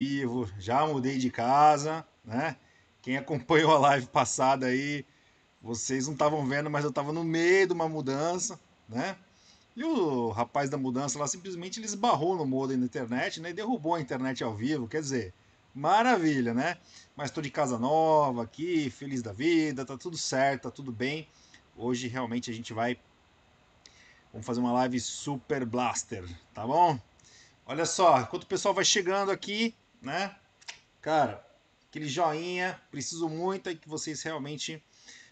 vivo, já mudei de casa, né? Quem acompanhou a live passada aí, vocês não estavam vendo, mas eu estava no meio de uma mudança, né? E o rapaz da mudança lá simplesmente ele esbarrou no modem da internet, né? E derrubou a internet ao vivo, quer dizer, maravilha, né? Mas estou de casa nova aqui, feliz da vida, tá tudo certo, tá tudo bem. Hoje realmente a gente vai vamos fazer uma live super blaster, tá bom? Olha só, enquanto o pessoal vai chegando aqui, né? Cara, aquele joinha, preciso muito que vocês realmente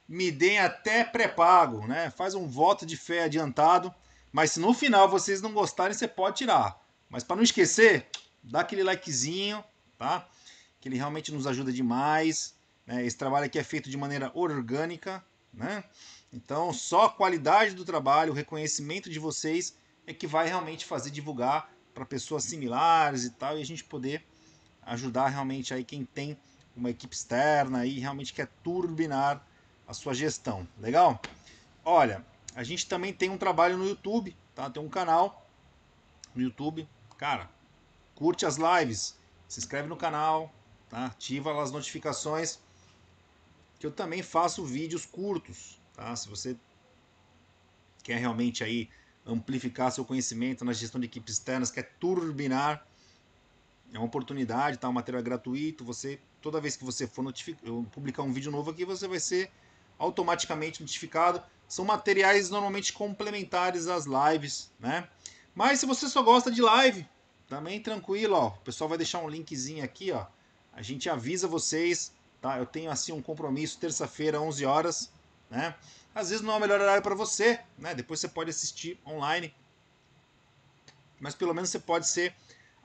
me deem até pré-pago, né? Faz um voto de fé adiantado, mas se no final vocês não gostarem, você pode tirar. Mas para não esquecer, dá aquele likezinho, tá? Que ele realmente nos ajuda demais. Né? Esse trabalho aqui é feito de maneira orgânica, né? Então, só a qualidade do trabalho, o reconhecimento de vocês é que vai realmente fazer divulgar para pessoas similares e tal, e a gente poder ajudar realmente aí quem tem uma equipe externa e realmente quer turbinar a sua gestão. Legal? Olha, a gente também tem um trabalho no YouTube, tá? Tem um canal no YouTube. Cara, curte as lives, se inscreve no canal, tá? Ativa as notificações que eu também faço vídeos curtos, tá? Se você quer realmente aí amplificar seu conhecimento na gestão de equipes externas, quer turbinar, é uma oportunidade, tá? Um material gratuito. Você, toda vez que você for publicar um vídeo novo aqui, você vai ser automaticamente notificado. São materiais normalmente complementares às lives, né? Mas se você só gosta de live, também tranquilo, ó. O pessoal vai deixar um linkzinho aqui, ó. A gente avisa vocês, tá? Eu tenho assim um compromisso terça-feira, 11 horas, né? Às vezes não é o melhor horário para você, né? Depois você pode assistir online. Mas pelo menos você pode ser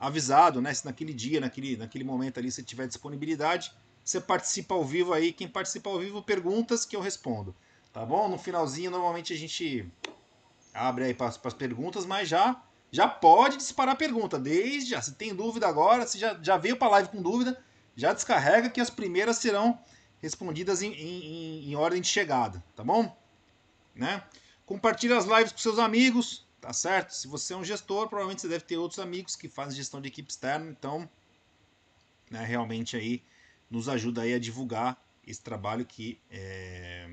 avisado, né? Se naquele dia, naquele, naquele momento ali você tiver disponibilidade, você participa ao vivo aí. Quem participa ao vivo, perguntas que eu respondo. Tá bom? No finalzinho, normalmente a gente abre aí para as perguntas, mas já já pode disparar pergunta. Desde já, se tem dúvida agora, se já, já veio para a live com dúvida, já descarrega que as primeiras serão respondidas em, em, em ordem de chegada, tá bom? né? Compartilhe as lives com seus amigos, tá certo? Se você é um gestor, provavelmente você deve ter outros amigos que fazem gestão de equipe externa, então, né, realmente aí nos ajuda aí a divulgar esse trabalho que é,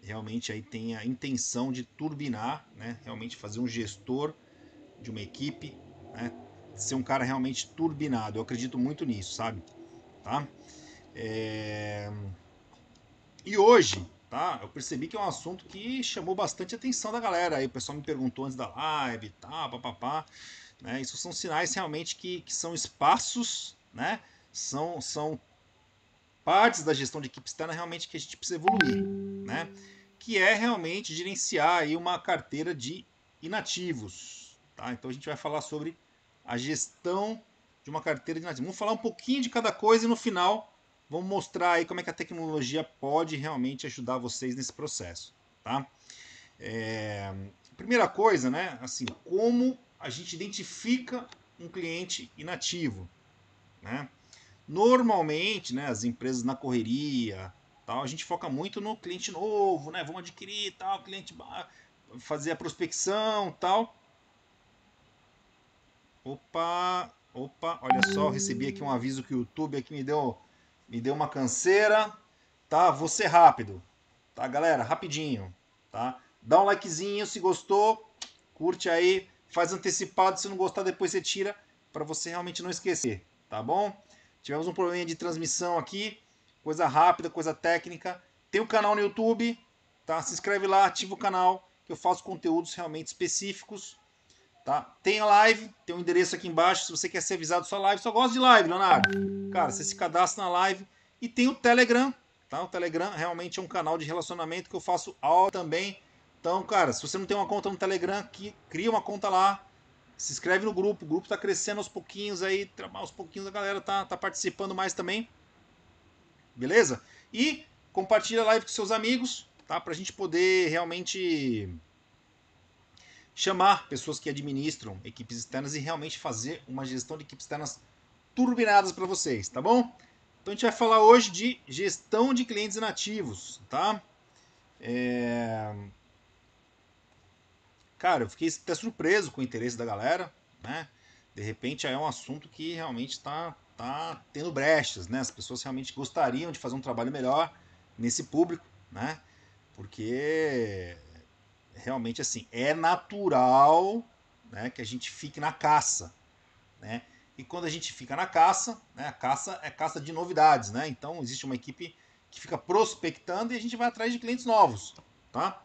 realmente aí tem a intenção de turbinar, né? Realmente fazer um gestor de uma equipe, né? Ser um cara realmente turbinado. Eu acredito muito nisso, sabe? Tá? É... E hoje, tá? Eu percebi que é um assunto que chamou bastante atenção da galera. Aí o pessoal me perguntou antes da live tá, papapá. Né? Isso são sinais realmente que, que são espaços, né? São, são partes da gestão de equipe externa realmente que a gente precisa evoluir, né? Que é realmente gerenciar aí uma carteira de inativos, tá? Então a gente vai falar sobre a gestão de uma carteira de inativos. Vamos falar um pouquinho de cada coisa e no final Vamos mostrar aí como é que a tecnologia pode realmente ajudar vocês nesse processo, tá? É, primeira coisa, né? Assim, como a gente identifica um cliente inativo, né? Normalmente, né, as empresas na correria, tal, a gente foca muito no cliente novo, né? Vamos adquirir, tal, cliente fazer a prospecção, tal. Opa, opa, olha só, recebi aqui um aviso que o YouTube aqui me deu me deu uma canseira, tá? Vou ser rápido, tá, galera? Rapidinho, tá? Dá um likezinho se gostou, curte aí, faz antecipado, se não gostar depois você tira para você realmente não esquecer, tá bom? Tivemos um problema de transmissão aqui, coisa rápida, coisa técnica. Tem o um canal no YouTube, tá? Se inscreve lá, ativa o canal, que eu faço conteúdos realmente específicos Tá? Tem a live, tem o um endereço aqui embaixo. Se você quer ser avisado da sua live, só gosta de live, Leonardo. Cara, você se cadastra na live. E tem o Telegram. Tá? O Telegram realmente é um canal de relacionamento que eu faço aula também. Então, cara, se você não tem uma conta no Telegram, que cria uma conta lá. Se inscreve no grupo. O grupo está crescendo aos pouquinhos aí. Aos pouquinhos a galera tá, tá participando mais também. Beleza? E compartilha a live com seus amigos, tá? Pra gente poder realmente chamar pessoas que administram equipes externas e realmente fazer uma gestão de equipes externas turbinadas para vocês, tá bom? Então a gente vai falar hoje de gestão de clientes inativos, tá? É... Cara, eu fiquei até surpreso com o interesse da galera, né? De repente é um assunto que realmente está tá tendo brechas, né? As pessoas realmente gostariam de fazer um trabalho melhor nesse público, né? Porque realmente assim, é natural, né, que a gente fique na caça, né? E quando a gente fica na caça, né, a caça é caça de novidades, né? Então existe uma equipe que fica prospectando e a gente vai atrás de clientes novos, tá?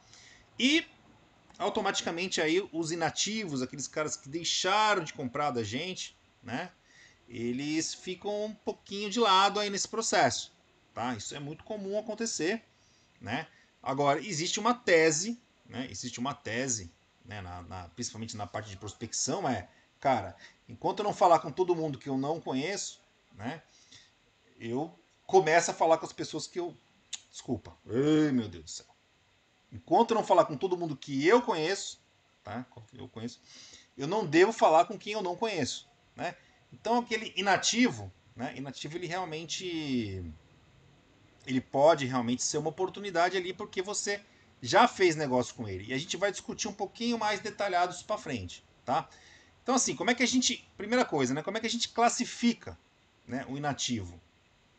E automaticamente aí os inativos, aqueles caras que deixaram de comprar da gente, né? Eles ficam um pouquinho de lado aí nesse processo, tá? Isso é muito comum acontecer, né? Agora existe uma tese, né? Existe uma tese, né? Na, na, principalmente na parte de prospecção é, cara, enquanto eu não falar com todo mundo que eu não conheço, né? Eu começo a falar com as pessoas que eu, desculpa, ai meu Deus do céu Enquanto eu não falar com todo mundo que eu conheço, tá? Eu conheço, eu não devo falar com quem eu não conheço, né? Então aquele inativo, né? Inativo ele realmente ele pode realmente ser uma oportunidade ali porque você já fez negócio com ele. E a gente vai discutir um pouquinho mais detalhado isso para frente, tá? Então assim, como é que a gente, primeira coisa, né? Como é que a gente classifica, né, o inativo,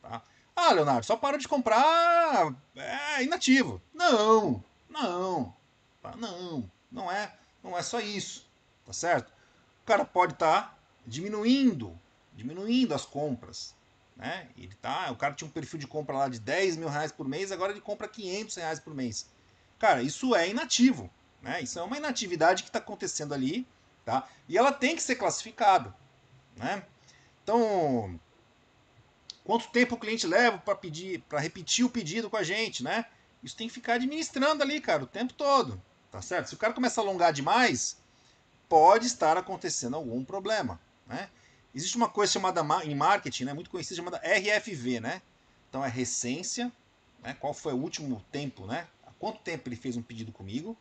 tá? Ah, Leonardo, só para de comprar é inativo. Não, não, não, não é, não é só isso, tá certo? O cara pode estar tá diminuindo, diminuindo as compras, né? Ele tá, o cara tinha um perfil de compra lá de 10 mil reais por mês, agora ele compra 500 reais por mês. Cara, isso é inativo, né? Isso é uma inatividade que está acontecendo ali, tá? E ela tem que ser classificada, né? Então, quanto tempo o cliente leva para pedir, para repetir o pedido com a gente, né? Isso tem que ficar administrando ali, cara, o tempo todo. Tá certo? Se o cara começa a alongar demais, pode estar acontecendo algum problema, né? Existe uma coisa chamada em marketing, né, muito conhecida, chamada RFV, né? Então é recência, né? Qual foi o último tempo, né? Quanto tempo ele fez um pedido comigo?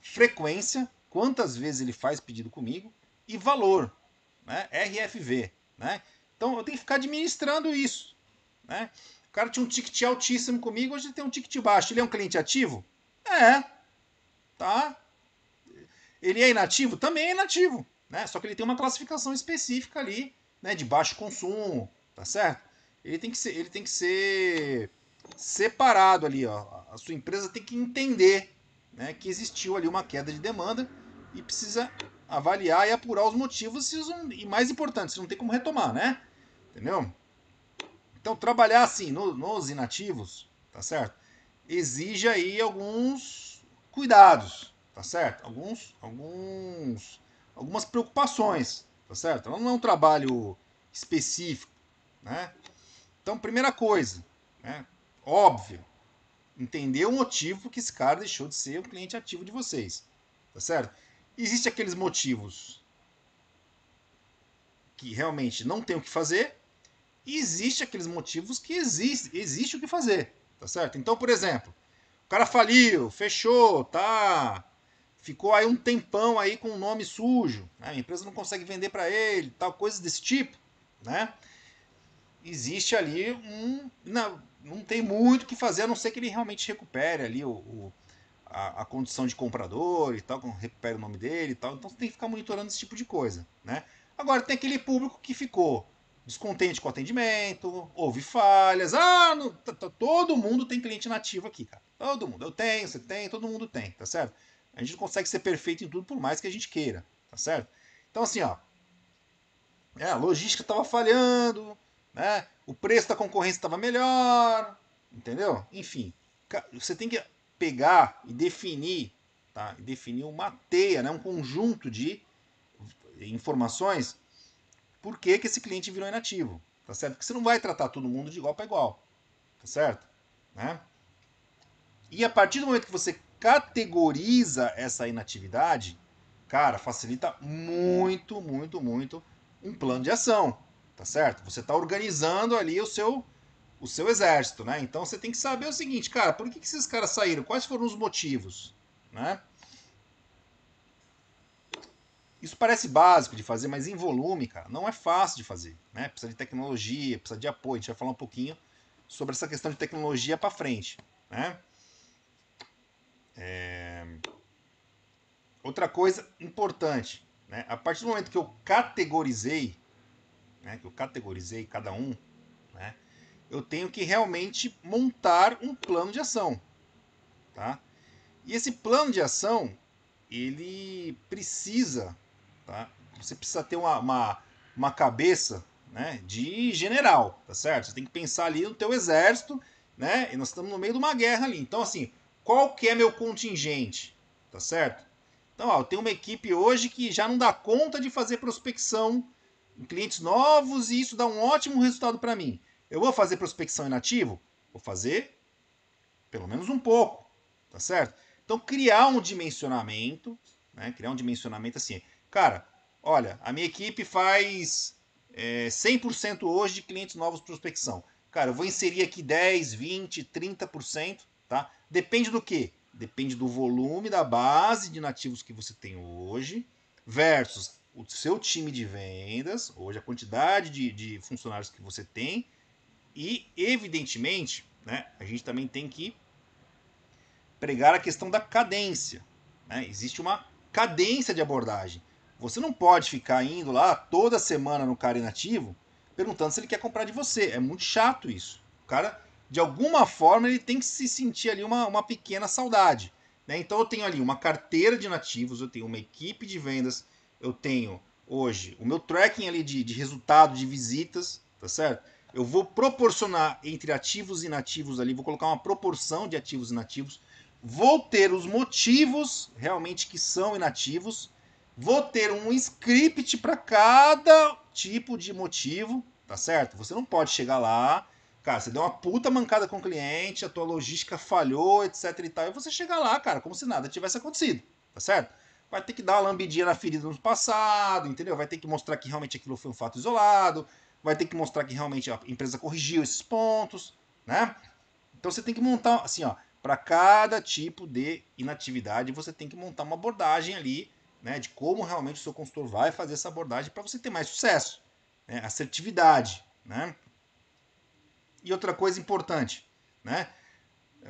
Frequência, quantas vezes ele faz pedido comigo? E valor, né? RFV, né? Então eu tenho que ficar administrando isso, né? O cara tinha um ticket altíssimo comigo, hoje ele tem um ticket baixo. Ele é um cliente ativo? É. Tá? Ele é inativo? Também é inativo. Né? Só que ele tem uma classificação específica ali, né? De baixo consumo, tá certo? Ele tem que ser, ele tem que ser separado ali, ó. A sua empresa tem que entender, né, que existiu ali uma queda de demanda e precisa avaliar e apurar os motivos e mais importante, se não tem como retomar, né? Entendeu? Então, trabalhar assim no, nos inativos, tá certo? Exige aí alguns cuidados, tá certo? Alguns, alguns, algumas preocupações, tá certo? Não é um trabalho específico, né? Então, primeira coisa, né? Óbvio, entender o motivo que esse cara deixou de ser o cliente ativo de vocês, tá certo? Existem aqueles motivos que realmente não tem o que fazer e existe aqueles motivos que existe, existe o que fazer, tá certo? Então, por exemplo, o cara faliu, fechou, tá, ficou aí um tempão aí com o nome sujo, né? a empresa não consegue vender para ele, tal coisas desse tipo, né? Existe ali um, não, não tem muito o que fazer a não ser que ele realmente recupere ali o, o a, a, condição de comprador e tal, recupere o nome dele e tal. Então você tem que ficar monitorando esse tipo de coisa, né? Agora tem aquele público que ficou descontente com o atendimento, houve falhas. Ah, não, todo mundo tem cliente nativo aqui, cara. Todo mundo. Eu tenho, você tem, todo mundo tem, tá certo? A gente não consegue ser perfeito em tudo por mais que a gente queira, tá certo? Então, assim, ó. É, a logística estava falhando, né? O preço da concorrência estava melhor, entendeu? Enfim, você tem que pegar e definir, tá? Definir uma teia, né? um conjunto de informações por que, que esse cliente virou inativo, tá certo? Porque você não vai tratar todo mundo de igual para igual, tá certo? Né? E a partir do momento que você categoriza essa inatividade, cara, facilita muito, muito, muito um plano de ação, tá certo? Você está organizando ali o seu o seu exército, né? Então você tem que saber o seguinte, cara, por que, que esses caras saíram? Quais foram os motivos, né? Isso parece básico de fazer, mas em volume, cara, não é fácil de fazer. Né? Precisa de tecnologia, precisa de apoio. A gente vai falar um pouquinho sobre essa questão de tecnologia para frente. Né? É... Outra coisa importante, né? a partir do momento que eu categorizei né, que eu categorizei cada um, né, eu tenho que realmente montar um plano de ação, tá? E esse plano de ação, ele precisa, tá? Você precisa ter uma, uma, uma cabeça né, de general, tá certo? Você tem que pensar ali no teu exército, né? E nós estamos no meio de uma guerra ali. Então, assim, qual que é meu contingente, tá certo? Então, ó, eu tenho uma equipe hoje que já não dá conta de fazer prospecção clientes novos e isso dá um ótimo resultado para mim. Eu vou fazer prospecção inativo? Vou fazer pelo menos um pouco, tá certo? Então, criar um dimensionamento, né? criar um dimensionamento assim, cara, olha, a minha equipe faz é, 100% hoje de clientes novos prospecção. Cara, eu vou inserir aqui 10, 20, 30%, tá? Depende do quê? Depende do volume da base de nativos que você tem hoje versus o seu time de vendas, hoje a quantidade de, de funcionários que você tem e, evidentemente, né, a gente também tem que pregar a questão da cadência. Né? Existe uma cadência de abordagem. Você não pode ficar indo lá toda semana no cara inativo perguntando se ele quer comprar de você. É muito chato isso. O cara, de alguma forma, ele tem que se sentir ali uma, uma pequena saudade. Né? Então eu tenho ali uma carteira de nativos, eu tenho uma equipe de vendas, eu tenho hoje o meu tracking ali de, de resultado de visitas, tá certo? Eu vou proporcionar entre ativos e inativos ali, vou colocar uma proporção de ativos e inativos. Vou ter os motivos realmente que são inativos. Vou ter um script para cada tipo de motivo, tá certo? Você não pode chegar lá, cara, você deu uma puta mancada com o cliente, a tua logística falhou, etc e tal, e você chegar lá, cara, como se nada tivesse acontecido, tá certo? Vai ter que dar uma lambidinha na ferida no passado, entendeu? Vai ter que mostrar que realmente aquilo foi um fato isolado, vai ter que mostrar que realmente a empresa corrigiu esses pontos, né? Então você tem que montar, assim, ó, para cada tipo de inatividade, você tem que montar uma abordagem ali né, de como realmente o seu consultor vai fazer essa abordagem para você ter mais sucesso, né, assertividade, né? E outra coisa importante, né?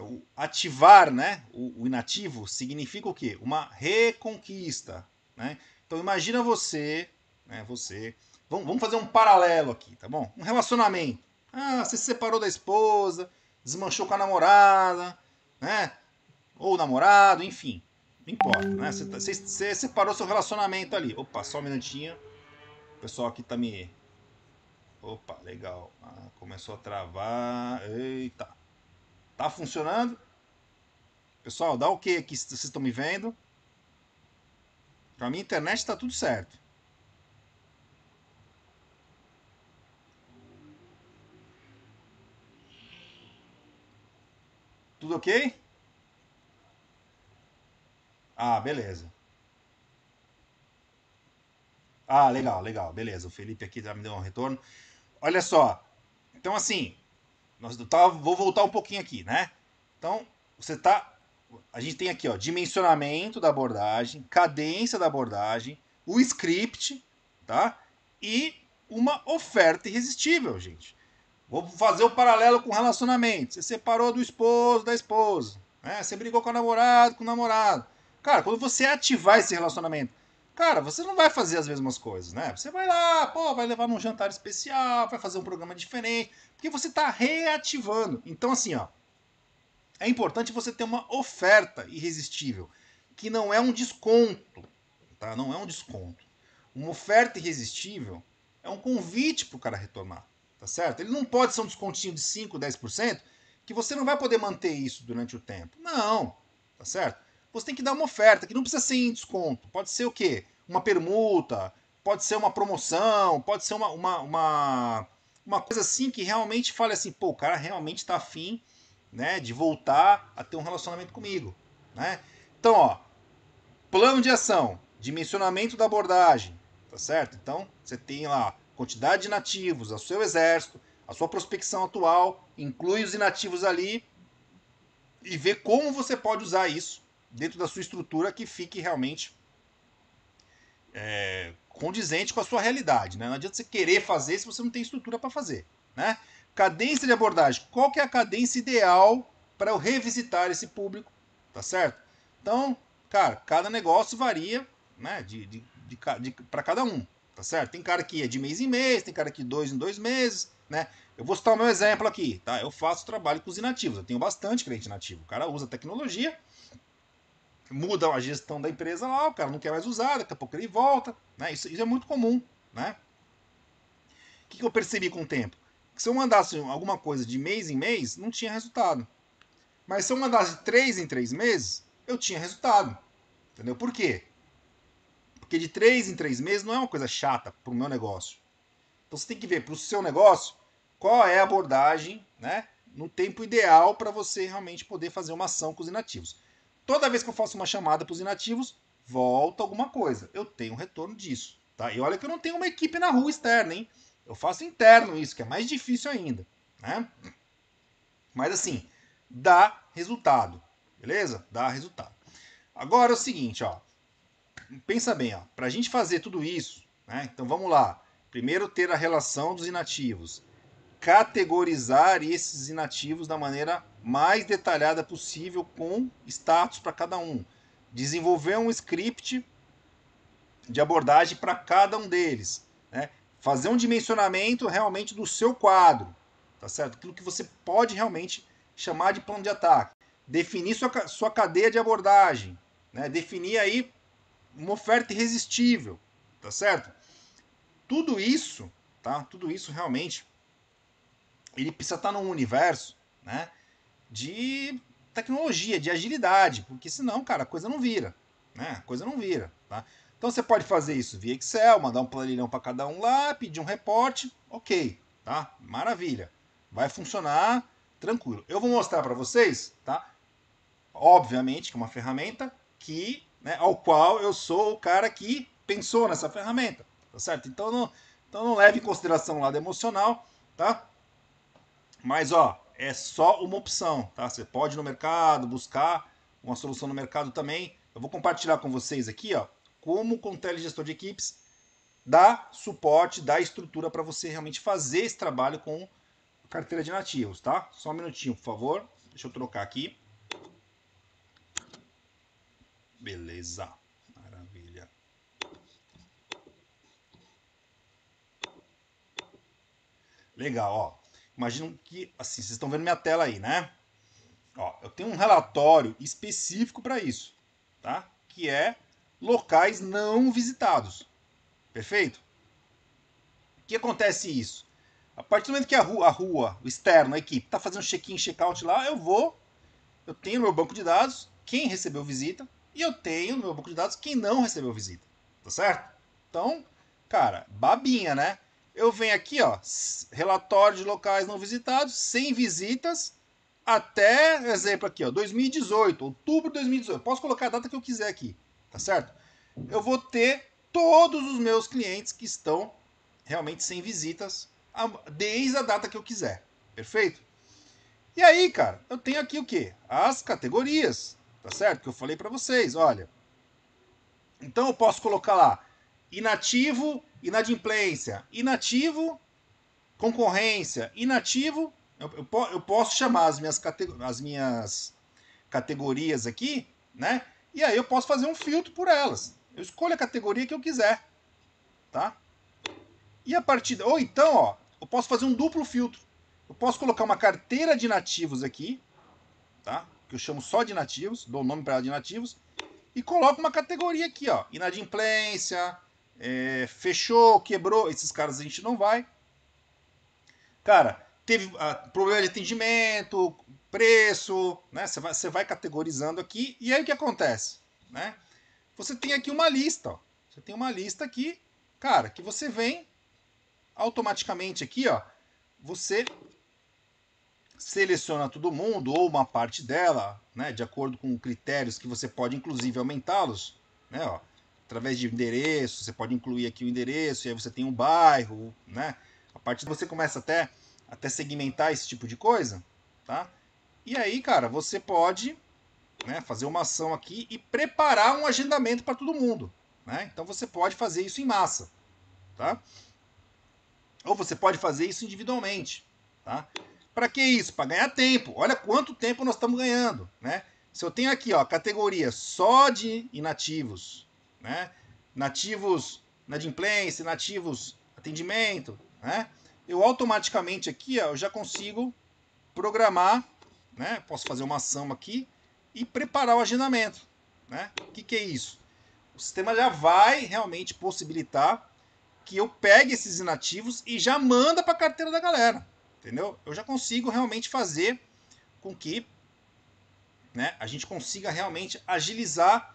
O ativar, né, o, o inativo significa o quê? Uma reconquista, né? Então imagina você, né, você, vamos, vamos fazer um paralelo aqui, tá bom? Um relacionamento. Ah, você se separou da esposa, desmanchou com a namorada, né? Ou namorado, enfim. Não importa, né? Você, tá, você, você separou seu relacionamento ali. Opa, só um minutinho. O pessoal aqui tá me. Opa, legal. Ah, começou a travar. Eita. Tá funcionando? Pessoal, dá o que aqui vocês estão me vendo? Pra minha internet tá tudo certo. Tudo ok? Ah, beleza. Ah, legal, legal, beleza. O Felipe aqui já me deu um retorno. Olha só. Então, assim, nós tá, vou voltar um pouquinho aqui, né? Então, você tá. A gente tem aqui, ó, dimensionamento da abordagem, cadência da abordagem, o script, tá? E uma oferta irresistível, gente. Vou fazer o um paralelo com relacionamento. Você separou do esposo, da esposa. Né? Você brigou com o namorado, com o namorado. Cara, quando você ativar esse relacionamento, cara, você não vai fazer as mesmas coisas, né? Você vai lá, pô, vai levar num jantar especial, vai fazer um programa diferente, porque você está reativando. Então, assim, ó, é importante você ter uma oferta irresistível, que não é um desconto, tá? Não é um desconto. Uma oferta irresistível é um convite para o cara retornar, tá certo? Ele não pode ser um descontinho de 5, 10%, que você não vai poder manter isso durante o tempo. Não, tá certo? Você tem que dar uma oferta, que não precisa ser em desconto. Pode ser o quê? Uma permuta, pode ser uma promoção, pode ser uma, uma, uma, uma coisa assim que realmente fale assim, pô, o cara realmente está afim né, de voltar a ter um relacionamento comigo. Né? Então, ó, plano de ação, dimensionamento da abordagem, tá certo? Então, você tem lá quantidade de nativos, o seu exército, a sua prospecção atual, inclui os inativos ali e vê como você pode usar isso dentro da sua estrutura que fique realmente é, condizente com a sua realidade. Né? Não adianta você querer fazer se você não tem estrutura para fazer. Né? Cadência de abordagem. Qual que é a cadência ideal para eu revisitar esse público? Tá certo? Então, cara, cada negócio varia né, de, de, de, de para cada um. tá certo? Tem cara que é de mês em mês, tem cara que dois em dois meses, né? Eu vou citar o meu exemplo aqui, tá? Eu faço trabalho com os inativos, eu tenho bastante cliente inativo. O cara usa tecnologia, muda a gestão da empresa lá, o cara não quer mais usar, daqui a pouco ele volta, né? Isso, isso é muito comum, né? O que, que eu percebi com o tempo? Que se eu mandasse alguma coisa de mês em mês, não tinha resultado. Mas se eu mandasse de três em três meses, eu tinha resultado. Entendeu? Por quê? Porque de três em três meses não é uma coisa chata para o meu negócio. Então você tem que ver para o seu negócio qual é a abordagem, né? No tempo ideal para você realmente poder fazer uma ação com os inativos. Toda vez que eu faço uma chamada para os inativos, volta alguma coisa. Eu tenho retorno disso. Tá? E olha que eu não tenho uma equipe na rua externa, hein? Eu faço interno isso, que é mais difícil ainda. Né? Mas assim, dá resultado. Beleza? Dá resultado. Agora é o seguinte, ó. Pensa bem, ó. Para a gente fazer tudo isso, né? Então vamos lá. Primeiro ter a relação dos inativos. Categorizar esses inativos da maneira mais detalhada possível com status para cada um. Desenvolver um script de abordagem para cada um deles. Né? Fazer um dimensionamento realmente do seu quadro. Tá certo? Aquilo que você pode realmente chamar de plano de ataque. Definir sua, sua cadeia de abordagem. Né? Definir aí uma oferta irresistível. Tá certo? Tudo isso, tá? Tudo isso realmente ele precisa estar num universo, né? De tecnologia, de agilidade, porque senão, cara, a coisa não vira, né? A coisa não vira, tá? Então você pode fazer isso via Excel, mandar um planilhão para cada um lá, pedir um reporte, ok, tá? Maravilha. Vai funcionar tranquilo. Eu vou mostrar para vocês, tá? Obviamente que é uma ferramenta que, né, ao qual eu sou o cara que pensou nessa ferramenta, tá certo? Então não, então não leve em consideração o lado emocional, tá? Mas ó, é só uma opção, tá? Você pode ir no mercado buscar uma solução no mercado também. Eu vou compartilhar com vocês aqui, ó, como com o telegestor de equipes dá suporte, dá estrutura para você realmente fazer esse trabalho com carteira de nativos, tá? Só um minutinho, por favor. Deixa eu trocar aqui. Beleza. Maravilha. Legal, ó. Imagino que, assim, vocês estão vendo minha tela aí, né? Ó, eu tenho um relatório específico para isso, tá? Que é locais não visitados. Perfeito? O que acontece isso? A partir do momento que a rua, a rua o externo, a equipe, está fazendo check-in, check-out lá, eu vou, eu tenho no meu banco de dados quem recebeu visita e eu tenho no meu banco de dados quem não recebeu visita. Tá certo? Então, cara, babinha, né? Eu venho aqui, ó, relatório de locais não visitados, sem visitas, até, exemplo aqui, ó, 2018, outubro de 2018. Posso colocar a data que eu quiser aqui tá certo? Eu vou ter todos os meus clientes que estão realmente sem visitas desde a data que eu quiser, perfeito? E aí, cara, eu tenho aqui o que? As categorias, tá certo? Que eu falei para vocês, olha. Então eu posso colocar lá inativo, inadimplência, inativo, concorrência, inativo. Eu, eu, eu posso chamar as minhas, as minhas categorias aqui, né? E aí eu posso fazer um filtro por elas. Eu escolho a categoria que eu quiser. Tá? E a partir. Ou então, ó, eu posso fazer um duplo filtro. Eu posso colocar uma carteira de nativos aqui, tá? Que eu chamo só de nativos, dou o nome para ela de nativos, e coloco uma categoria aqui, ó. Inadimplência, é, fechou, quebrou, esses caras a gente não vai. Cara, teve ah, problema de atendimento, preço, né? Você vai, você vai categorizando aqui e aí o que acontece, né? Você tem aqui uma lista, ó. Você tem uma lista aqui, cara, que você vem automaticamente aqui, ó. Você seleciona todo mundo ou uma parte dela, né? De acordo com critérios que você pode inclusive aumentá-los, né? Ó, através de endereço, você pode incluir aqui o endereço e aí você tem um bairro, né? A partir você começa até até segmentar esse tipo de coisa, tá? E aí, cara, você pode né, fazer uma ação aqui e preparar um agendamento para todo mundo. Né? Então você pode fazer isso em massa. Tá? Ou você pode fazer isso individualmente. Tá? Para que isso? Para ganhar tempo. Olha quanto tempo nós estamos ganhando. Né? Se eu tenho aqui ó, categoria só de inativos, né? nativos inadimplência, inativos, atendimento, né? Eu automaticamente aqui, ó, eu já consigo programar, né? Posso fazer uma ação aqui e preparar o agendamento, né? O que, que é isso? O sistema já vai realmente possibilitar que eu pegue esses inativos e já manda para a carteira da galera, entendeu? Eu já consigo realmente fazer com que né, a gente consiga realmente agilizar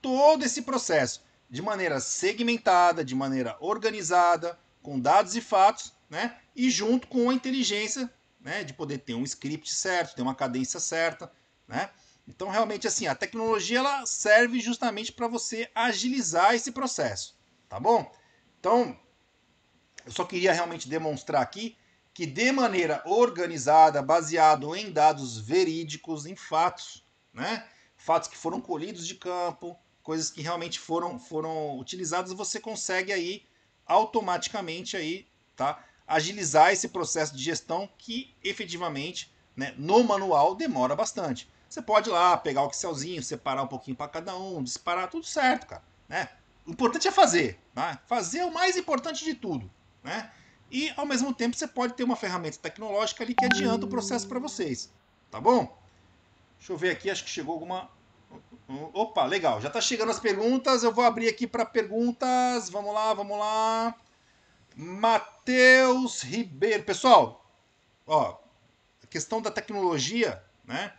todo esse processo de maneira segmentada, de maneira organizada, com dados e fatos, né, e junto com a inteligência né, de poder ter um script certo, ter uma cadência certa, né? Então realmente assim, a tecnologia ela serve justamente para você agilizar esse processo, tá bom? Então, eu só queria realmente demonstrar aqui que de maneira organizada, baseado em dados verídicos, em fatos, né? Fatos que foram colhidos de campo, coisas que realmente foram foram utilizadas, você consegue aí automaticamente aí, tá? Agilizar esse processo de gestão que efetivamente, né, no manual demora bastante. Você pode ir lá pegar o Excelzinho, separar um pouquinho para cada um, disparar tudo certo, cara, né? O importante é fazer. Né? Fazer é o mais importante de tudo. Né? E, ao mesmo tempo, você pode ter uma ferramenta tecnológica ali que adianta o processo para vocês. Tá bom? Deixa eu ver aqui, acho que chegou alguma. Opa, legal. Já está chegando as perguntas. Eu vou abrir aqui para perguntas. Vamos lá, vamos lá. Matheus Ribeiro. Pessoal, ó, a questão da tecnologia, né?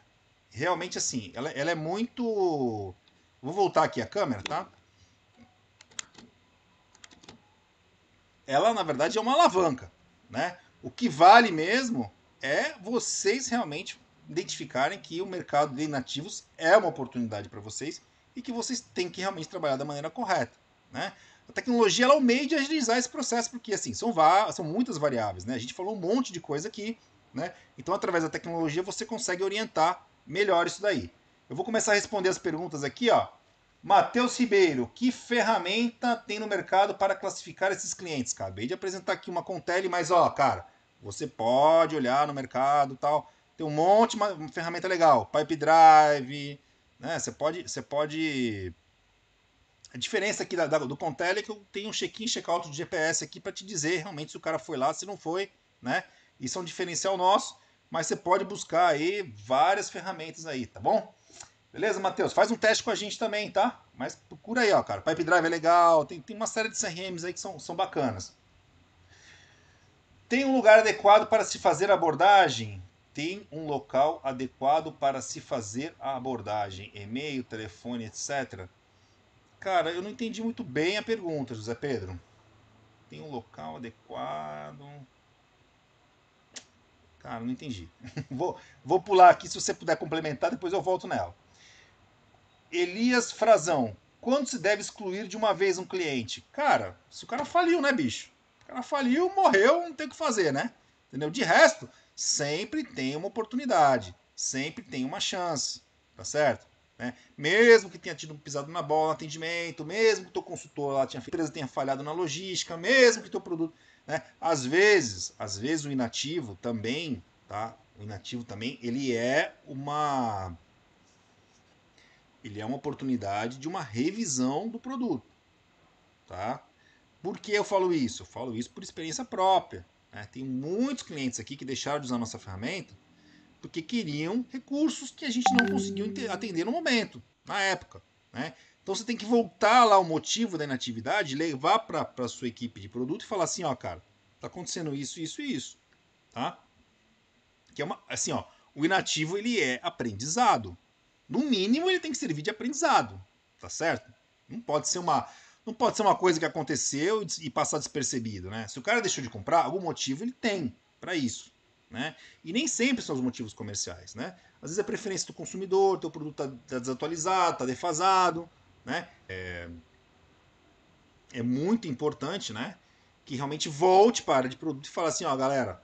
Realmente assim, ela, ela é muito. Vou voltar aqui a câmera, tá? ela na verdade é uma alavanca, né? O que vale mesmo é vocês realmente identificarem que o mercado de nativos é uma oportunidade para vocês e que vocês têm que realmente trabalhar da maneira correta, né? A tecnologia ela de agilizar esse processo, porque assim, são, são muitas variáveis, né? A gente falou um monte de coisa aqui, né? Então, através da tecnologia, você consegue orientar melhor isso daí. Eu vou começar a responder as perguntas aqui, ó. Matheus Ribeiro, que ferramenta tem no mercado para classificar esses clientes? Acabei de apresentar aqui uma Contele, mas ó, cara, você pode olhar no mercado tal. Tem um monte de ferramenta legal. Pipe Drive, né? Você pode. Você pode. A diferença aqui da, da, do Contele é que eu tenho um check-in, check-out de GPS aqui para te dizer realmente se o cara foi lá, se não foi, né? Isso é um diferencial nosso, mas você pode buscar aí várias ferramentas aí, tá bom? Beleza, Matheus? Faz um teste com a gente também, tá? Mas procura aí, ó, cara. Pipe Drive é legal, tem, tem uma série de CRMs aí que são, são bacanas. Tem um lugar adequado para se fazer abordagem? Tem um local adequado para se fazer a abordagem? E-mail, telefone, etc. Cara, eu não entendi muito bem a pergunta, José Pedro. Tem um local adequado. Cara, não entendi. vou, vou pular aqui, se você puder complementar, depois eu volto nela. Elias Frazão. Quando se deve excluir de uma vez um cliente? Cara, se o cara faliu, né, bicho? O cara faliu, morreu, não tem o que fazer, né? Entendeu? De resto, sempre tem uma oportunidade. Sempre tem uma chance. Tá certo? Né? Mesmo que tenha tido pisado na bola no atendimento, mesmo que o teu consultor lá tinha, empresa tenha falhado na logística, mesmo que teu produto. Né? Às vezes, às vezes o inativo também, tá? O inativo também, ele é uma ele é uma oportunidade de uma revisão do produto. Tá? Por que eu falo isso? Eu falo isso por experiência própria. Né? Tem muitos clientes aqui que deixaram de usar a nossa ferramenta porque queriam recursos que a gente não conseguiu atender no momento, na época. Né? Então você tem que voltar lá o motivo da inatividade, levar para a sua equipe de produto e falar assim, ó, cara, tá acontecendo isso, isso e isso, tá? Que é uma, assim, ó, o inativo ele é aprendizado. No mínimo, ele tem que servir de aprendizado, tá certo? Não pode ser uma, não pode ser uma coisa que aconteceu e passar despercebido, né? Se o cara deixou de comprar, algum motivo ele tem para isso, né? E nem sempre são os motivos comerciais, né? Às vezes é preferência do consumidor, teu produto tá, tá desatualizado, tá defasado, né? É, é muito importante, né? Que realmente volte para de produto e fale assim, ó, galera,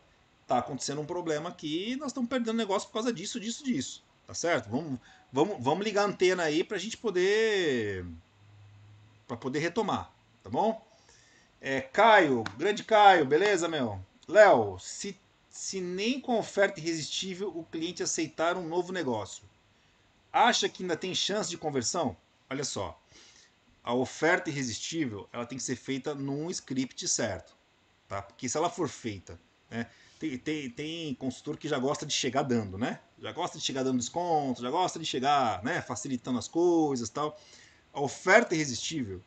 tá acontecendo um problema aqui, nós estamos perdendo negócio por causa disso, disso, disso, tá certo? Vamos, Vamos, vamos ligar a antena aí para a gente poder para poder retomar, tá bom? É, Caio, grande Caio, beleza, meu? Léo, se, se nem com oferta irresistível o cliente aceitar um novo negócio, acha que ainda tem chance de conversão? Olha só, a oferta irresistível ela tem que ser feita num script certo, tá? Porque se ela for feita, né? Tem, tem, tem consultor que já gosta de chegar dando, né? Já gosta de chegar dando desconto, já gosta de chegar, né? Facilitando as coisas, tal. A oferta irresistível,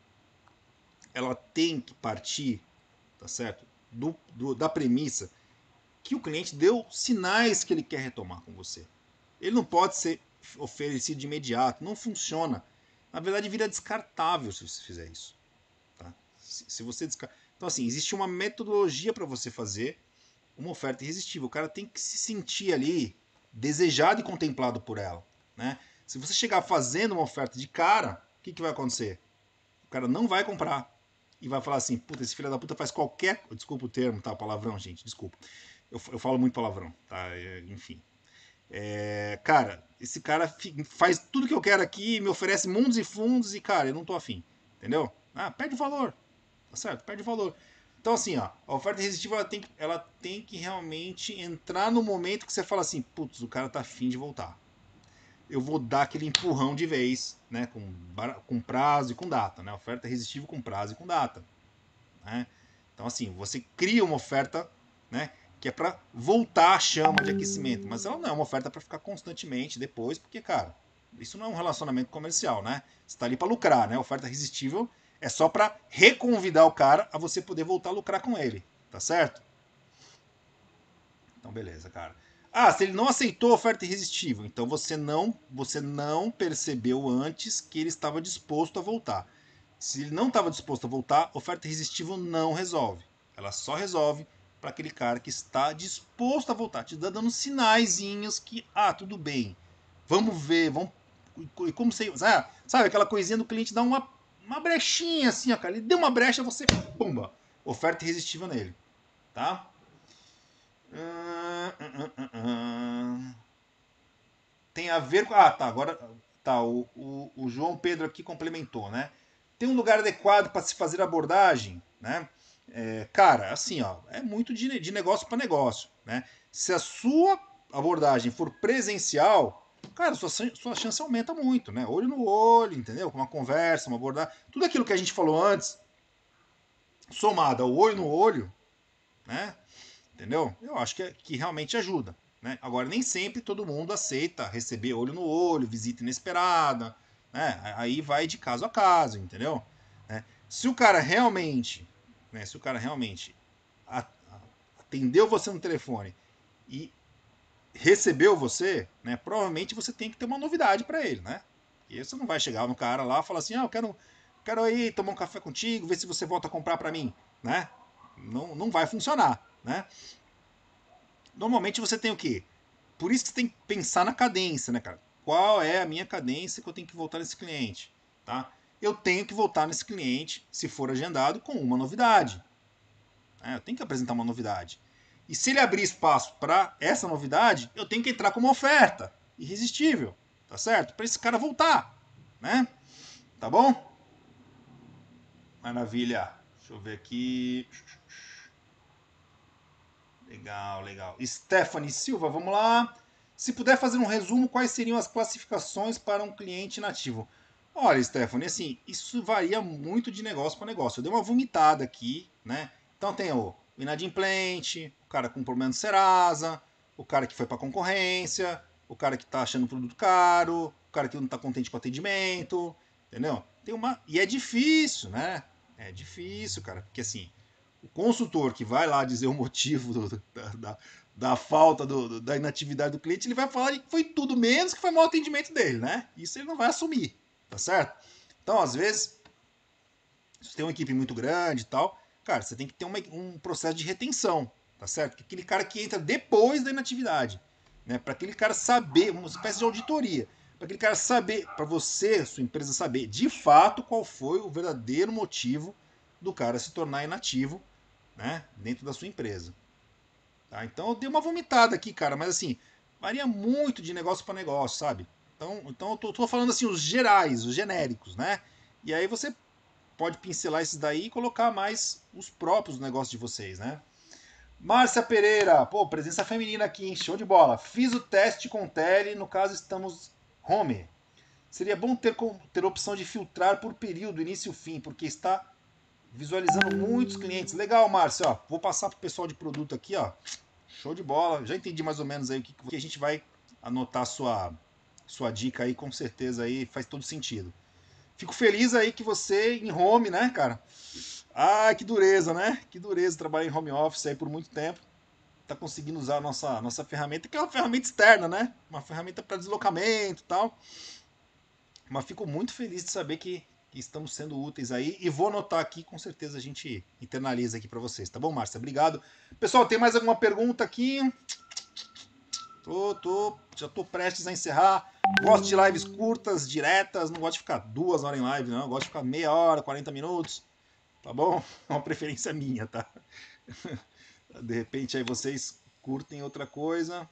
ela tem que partir, tá certo? Do, do, da premissa que o cliente deu sinais que ele quer retomar com você. Ele não pode ser oferecido de imediato, não funciona. Na verdade, vira descartável se você fizer isso. Tá? Se, se você. Então, assim, existe uma metodologia para você fazer uma oferta irresistível. O cara tem que se sentir ali desejado e contemplado por ela. Né? Se você chegar fazendo uma oferta de cara, o que, que vai acontecer? O cara não vai comprar. E vai falar assim, puta, esse filho da puta faz qualquer. Desculpa o termo, tá? Palavrão, gente, desculpa. Eu, eu falo muito palavrão, tá? É, enfim. É, cara, esse cara faz tudo que eu quero aqui, me oferece mundos e fundos e, cara, eu não tô afim. Entendeu? Ah, perde valor. Tá certo? Perde valor. Então, assim, ó, a oferta irresistível ela tem, ela tem que realmente entrar no momento que você fala assim, putz, o cara tá afim de voltar. Eu vou dar aquele empurrão de vez, né? Com, com prazo e com data, né? Oferta irresistível com prazo e com data. Né? Então, assim, você cria uma oferta, né? que é para voltar a chama de aquecimento, mas ela não é uma oferta para ficar constantemente depois, porque, cara, isso não é um relacionamento comercial, né? Você está ali para lucrar, né? oferta irresistível é só para reconvidar o cara a você poder voltar a lucrar com ele, tá certo? Então, beleza, cara. Ah, se ele não aceitou a oferta irresistível, então você não, você não percebeu antes que ele estava disposto a voltar. Se ele não estava disposto a voltar, oferta irresistível não resolve. Ela só resolve para aquele cara que está disposto a voltar, te dando sinaizinhos que, ah, tudo bem, vamos ver, vamos. E como você. Ah, sabe, aquela coisinha do cliente dá uma, uma brechinha assim, ó, cara. Ele deu uma brecha, você. Pumba! Oferta irresistível nele. Tá? Tem a ver com. Ah, tá. Agora. Tá. O, o, o João Pedro aqui complementou, né? Tem um lugar adequado para se fazer abordagem, né? É, cara, assim, ó, é muito de, de negócio para negócio, né? Se a sua abordagem for presencial, cara, sua, sua chance aumenta muito, né? Olho no olho, entendeu? Com uma conversa, uma abordagem, tudo aquilo que a gente falou antes, somado ao olho no olho, né? Entendeu? Eu acho que, que realmente ajuda. Né? Agora, nem sempre todo mundo aceita receber olho no olho, visita inesperada. Né? Aí vai de caso a caso, entendeu? Né? Se o cara realmente né? Se o cara realmente atendeu você no telefone e recebeu você, né? Provavelmente você tem que ter uma novidade para ele, né? E você não vai chegar no cara lá e falar assim, ah, eu quero, quero ir tomar um café contigo, ver se você volta a comprar para mim, né? Não, não vai funcionar, né? Normalmente você tem o quê? Por isso que você tem que pensar na cadência, né, cara? Qual é a minha cadência que eu tenho que voltar nesse cliente, tá? eu tenho que voltar nesse cliente, se for agendado, com uma novidade. É, eu tenho que apresentar uma novidade. E se ele abrir espaço para essa novidade, eu tenho que entrar com uma oferta irresistível, tá certo? Para esse cara voltar, né? Tá bom? Maravilha. Deixa eu ver aqui. Legal, legal. Stephanie Silva, vamos lá. Se puder fazer um resumo, quais seriam as classificações para um cliente nativo? Olha, Stephanie, assim, isso varia muito de negócio para negócio. Eu dei uma vomitada aqui, né? Então tem o inadimplente, o cara com problema de Serasa, o cara que foi para concorrência, o cara que está achando o produto caro, o cara que não está contente com o atendimento, entendeu? Tem uma e é difícil, né? É difícil, cara, porque assim, o consultor que vai lá dizer o motivo do, da, da, falta do, da inatividade do cliente, ele vai falar que foi tudo menos que foi mau atendimento dele, né? Isso ele não vai assumir. Tá certo? Então, às vezes, se você tem uma equipe muito grande e tal, cara, você tem que ter uma, um processo de retenção, tá certo? Aquele cara que entra depois da inatividade, né? Para aquele cara saber, uma espécie de auditoria, para aquele cara saber, para você, sua empresa saber de fato qual foi o verdadeiro motivo do cara se tornar inativo, né? Dentro da sua empresa. Tá? Então, eu dei uma vomitada aqui, cara, mas assim, varia muito de negócio para negócio, sabe? Então, então eu tô, tô, falando assim, os gerais, os genéricos, né? E aí você pode pincelar esses daí e colocar mais os próprios negócios de vocês, né? Márcia Pereira, pô, presença feminina aqui, hein? Show de bola. Fiz o teste com tele, no caso estamos home. Seria bom ter, ter opção de filtrar por período, início e fim, porque está visualizando muitos clientes. Legal, Márcio. Vou passar para o pessoal de produto aqui. Ó. Show de bola. Já entendi mais ou menos aí o que, que a gente vai anotar sua, sua dica aí, com certeza aí faz todo sentido. Fico feliz aí que você em home, né, cara? Ah, que dureza, né? Que dureza trabalhar em home office aí por muito tempo. Tá conseguindo usar a nossa, nossa ferramenta, que é uma ferramenta externa, né? Uma ferramenta para deslocamento e tal. Mas fico muito feliz de saber que, que, estamos sendo úteis aí. E vou anotar aqui, com certeza a gente internaliza aqui para vocês. Tá bom, Márcia? Obrigado. Pessoal, tem mais alguma pergunta aqui? Tô, tô, já tô prestes a encerrar. Gosto de lives curtas, diretas, não gosto de ficar duas horas em live, não. gosto de ficar meia hora, 40 minutos. Tá bom? É uma preferência minha, tá? De repente aí vocês curtem outra coisa.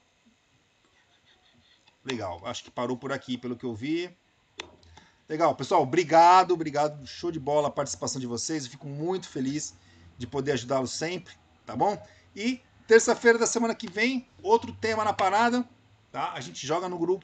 Legal, acho que parou por aqui, pelo que eu vi. Legal, pessoal, obrigado, obrigado, show de bola a participação de vocês. Eu fico muito feliz de poder ajudá-los sempre, tá bom? E terça-feira da semana que vem, outro tema na parada, tá? A gente joga no grupo